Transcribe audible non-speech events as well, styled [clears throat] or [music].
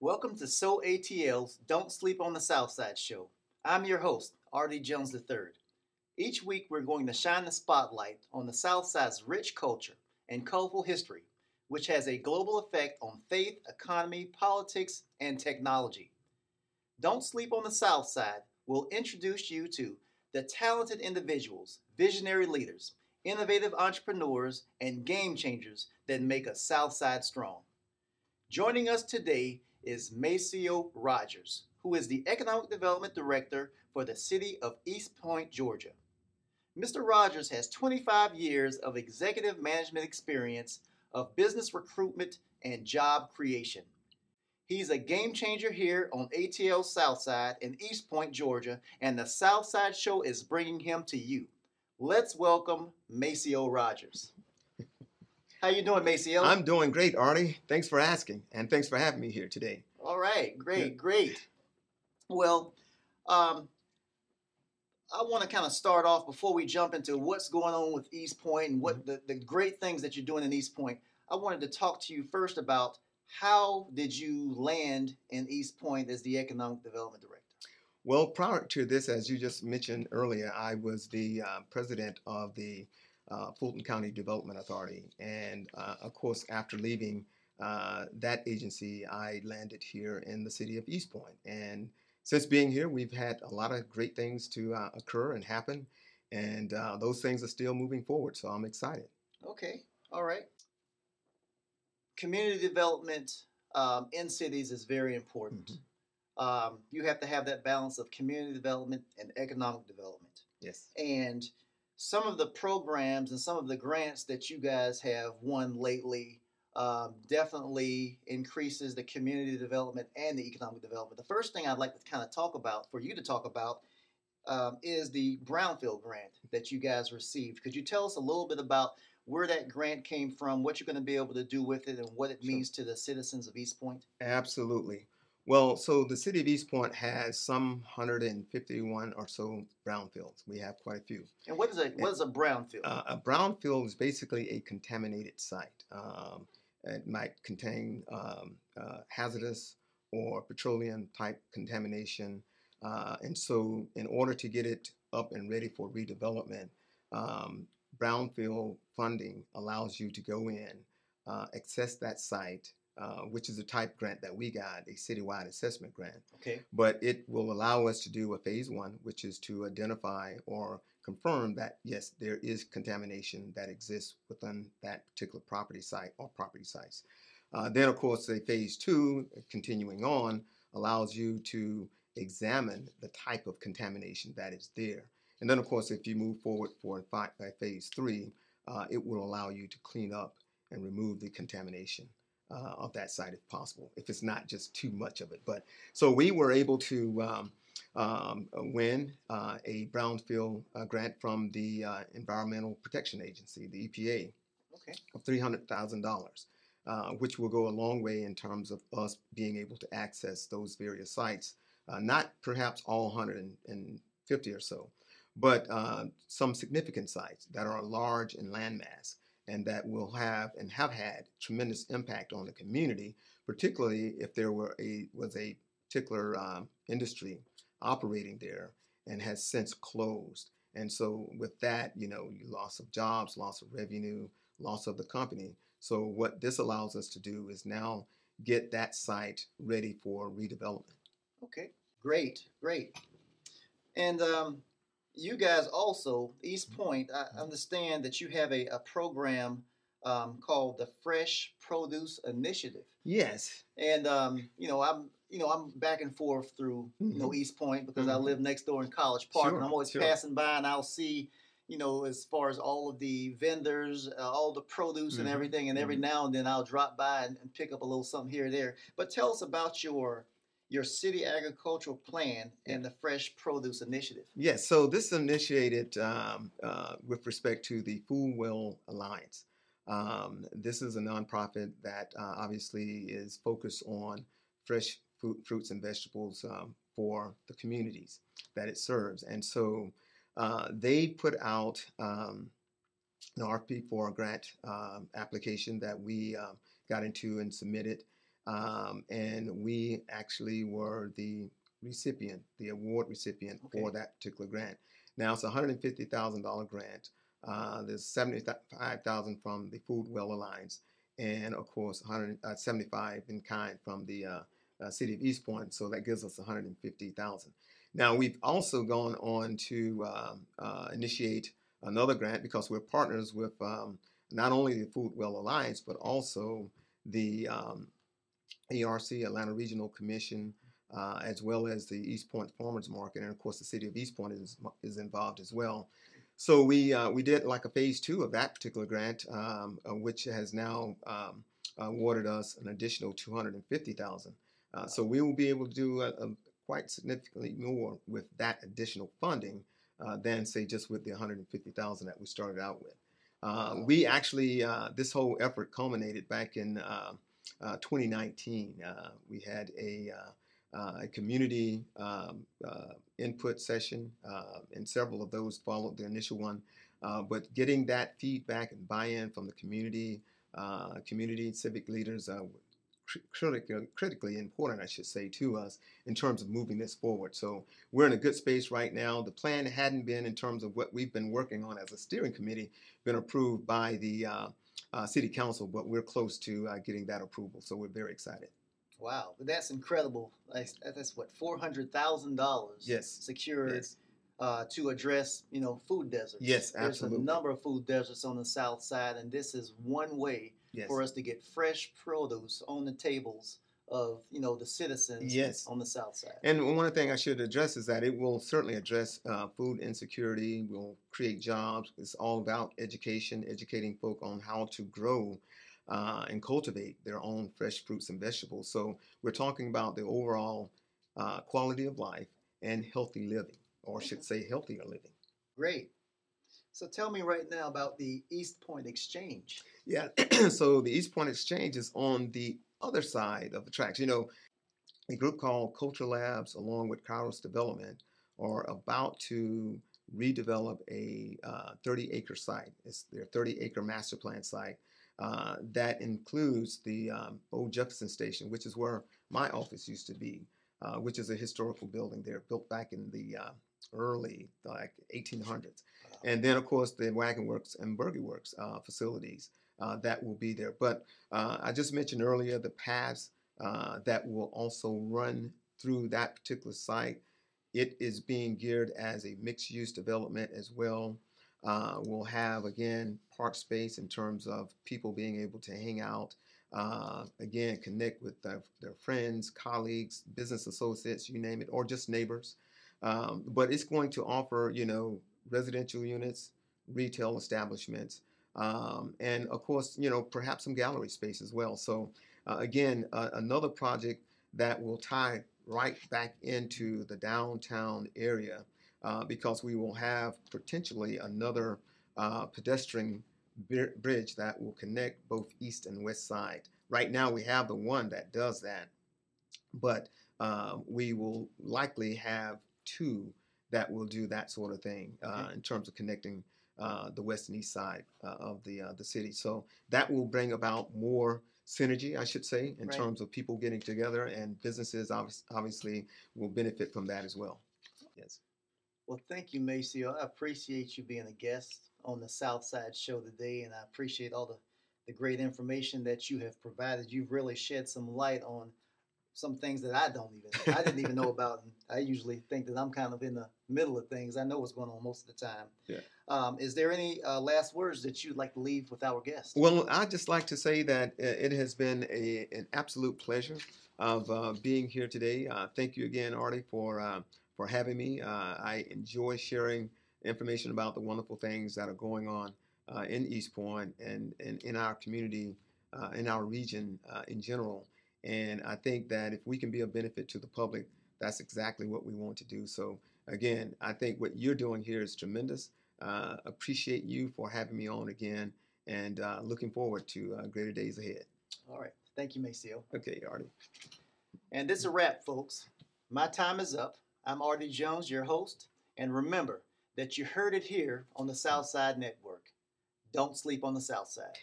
Welcome to So ATL's Don't Sleep on the South Side show. I'm your host, R.D. Jones III. Each week, we're going to shine the spotlight on the South Side's rich culture and colorful history, which has a global effect on faith, economy, politics, and technology. Don't Sleep on the South Side will introduce you to the talented individuals, visionary leaders, innovative entrepreneurs, and game changers that make a South Side strong. Joining us today is Maceo Rogers, who is the Economic Development Director for the City of East Point, Georgia. Mr. Rogers has 25 years of executive management experience of business recruitment and job creation. He's a game changer here on ATL Southside in East Point, Georgia, and the Southside Show is bringing him to you. Let's welcome Maceo Rogers. How you doing, Maceo? I'm doing great, Artie. Thanks for asking, and thanks for having me here today. All right, great, great. Well, um, I want to kind of start off before we jump into what's going on with East Point and what the, the great things that you're doing in East Point. I wanted to talk to you first about how did you land in East Point as the Economic Development Director? Well, prior to this, as you just mentioned earlier, I was the uh, president of the uh, Fulton County Development Authority. And uh, of course, after leaving uh, that agency, I landed here in the city of East Point. And since being here, we've had a lot of great things to uh, occur and happen. And uh, those things are still moving forward. So I'm excited. Okay, all right. Community development um, in cities is very important. Mm-hmm. Um, you have to have that balance of community development and economic development. Yes. And some of the programs and some of the grants that you guys have won lately um, definitely increases the community development and the economic development. The first thing I'd like to kind of talk about, for you to talk about, um, is the Brownfield grant that you guys received. Could you tell us a little bit about where that grant came from, what you're going to be able to do with it, and what it Sure. means to the citizens of East Point? Absolutely. Well, so the city of East Point has some 151 or so brownfields. We have quite a few. And what is a what is a brownfield? Uh, a brownfield is basically a contaminated site. Um, it might contain um, uh, hazardous or petroleum type contamination. Uh, and so, in order to get it up and ready for redevelopment, um, brownfield funding allows you to go in, uh, access that site, uh, which is a type grant that we got, a citywide assessment grant okay. but it will allow us to do a phase one, which is to identify or confirm that yes, there is contamination that exists within that particular property site or property sites. Uh, then, of course, a phase two, continuing on, allows you to examine the type of contamination that is there. And then, of course, if you move forward for uh, phase three, uh, it will allow you to clean up and remove the contamination uh, of that site if possible, if it's not just too much of it. But so we were able to um, um, win uh, a brownfield uh, grant from the uh, Environmental Protection Agency, the EPA, Okay. of three hundred thousand dollars, uh, which will go a long way in terms of us being able to access those various sites. Uh, not perhaps all 150 or so, but uh, some significant sites that are large in landmass and that will have and have had tremendous impact on the community, particularly if there were a was a particular um, industry operating there and has since closed. And so with that, you know, loss of jobs, loss of revenue, loss of the company. So what this allows us to do is now get that site ready for redevelopment. Okay, great, great. And um, you guys also, East Point, I understand that you have a, a program um, called the Fresh Produce Initiative. Yes. And um, you know, I'm you know I'm back and forth through you know Mhm. East Point because I Mhm. live next door in College Park, and I'm always sure. passing by and I'll see. You know, as far as all of the vendors, uh, all the produce and Mhm, everything, and every now and then I'll drop by and, and pick up a little something here or there. But tell us about your your city agricultural plan and the Fresh Produce Initiative. Yes, so this is initiated um, uh, with respect to the Food Well Alliance. Um, this is a nonprofit that uh, obviously is focused on fresh fruit, fruits and vegetables um, for the communities that it serves. And so uh, they put out um, an RFP for a grant um, application that we um, got into and submitted. Um, and we actually were the recipient, the award recipient Okay. for that particular grant. Now it's a hundred and fifty thousand dollar grant. Uh, there's seventy-five thousand from the Food Well Alliance, and of course, one hundred uh, seventy-five in kind from the uh, uh, city of East Point. So that gives us one hundred and fifty thousand. Now we've also gone on to um, uh, initiate another grant because we're partners with um, not only the Food Well Alliance but also the um, ARC Atlanta Regional Commission, uh, as well as the East Point Farmers Market, and of course the city of East Point is is involved as well. So we uh, we did like a phase two of that particular grant, um, uh, which has now um, awarded us an additional two hundred and fifty thousand. Uh, so we will be able to do a, a quite significantly more with that additional funding uh, than say just with the 150,000 that we started out with. Uh, we actually this whole effort culminated back in uh, uh, 2019. Uh, we had a, uh, uh, a community um, input session, uh, and several of those followed the initial one. But getting that feedback and buy-in from the community, community civic leaders, cr- critically, critically important, I should say, to us in terms of moving this forward. So we're in a good space right now. The plan hadn't been in terms of what we've been working on as a steering committee, been approved by the uh, uh, city council, but we're close to uh, getting that approval. So we're very excited. Wow, that's incredible. That's, that's what four hundred thousand dollars. Yes. secured Yes. uh, to address you know food deserts. Yes, absolutely. There's a number of food deserts on the south side, and this is one way Yes. for us to get fresh produce on the tables of you know the citizens Yes. on the south side. And one thing I should address is that it will certainly address uh, food insecurity, will create jobs. It's all about education, educating folk on how to grow uh, and cultivate their own fresh fruits and vegetables. So we're talking about the overall uh, quality of life and healthy living, or should say healthier living. Great. So tell me right now about the East Point Exchange. Yeah. [clears throat] so the East Point Exchange is on the other side of the tracks. You know, a group called Culture Labs, along with Kairos Development, are about to redevelop a 30 acre site. It's their 30 acre master plan site uh, that includes the um, old Jefferson Station, which is where my office used to be, uh, which is a historical building there built back in the uh, early like 1800s. And then, of course, the Wagon Works and Buggy Works uh, facilities uh, that will be there. But uh, I just mentioned earlier the paths uh, that will also run through that particular site. It is being geared as a mixed use development as well. Uh, we'll have, again, park space in terms of people being able to hang out, uh, again, connect with their, their friends, colleagues, business associates, you name it, or just neighbors. Um, but it's going to offer, you know, residential units, retail establishments, um, and of course, you know, perhaps some gallery space as well. So, uh, again, uh, another project that will tie right back into the downtown area uh, because we will have potentially another uh, pedestrian bridge that will connect both east and west side. Right now, we have the one that does that, but uh, we will likely have two that will do that sort of thing uh, Okay. in terms of connecting uh, the west and east side uh, of the uh, the city. So that will bring about more synergy, I should say, in Right. terms of people getting together, and businesses obvi- obviously will benefit from that as well. Yes. Well, thank you, Maceo. I appreciate you being a guest on the South Side Show today, and I appreciate all the, the great information that you have provided. You've really shed some light on some things that I don't even, I didn't even know about. And I usually think that I'm kind of in the middle of things. I know what's going on most of the time. Yeah. Um, is there any uh, last words that you'd like to leave with our guest? Well, I'd just like to say that uh, it has been a, an absolute pleasure of uh, being here today. Uh, thank you again, Artie, for uh, for having me. Uh, I enjoy sharing information about the wonderful things that are going on uh, in East Point and, and in our community, uh, in our region uh, in general. And I think that if we can be a benefit to the public, that's exactly what we want to do. So again, I think what you're doing here is tremendous. Uh, appreciate you for having me on again and uh, looking forward to uh, greater days ahead. All right. Thank you, Maceo. Okay, Artie. And this is a wrap, folks. My time is up. I'm Artie Jones, your host. And remember that you heard it here on the Southside Network. Don't sleep on the South Side.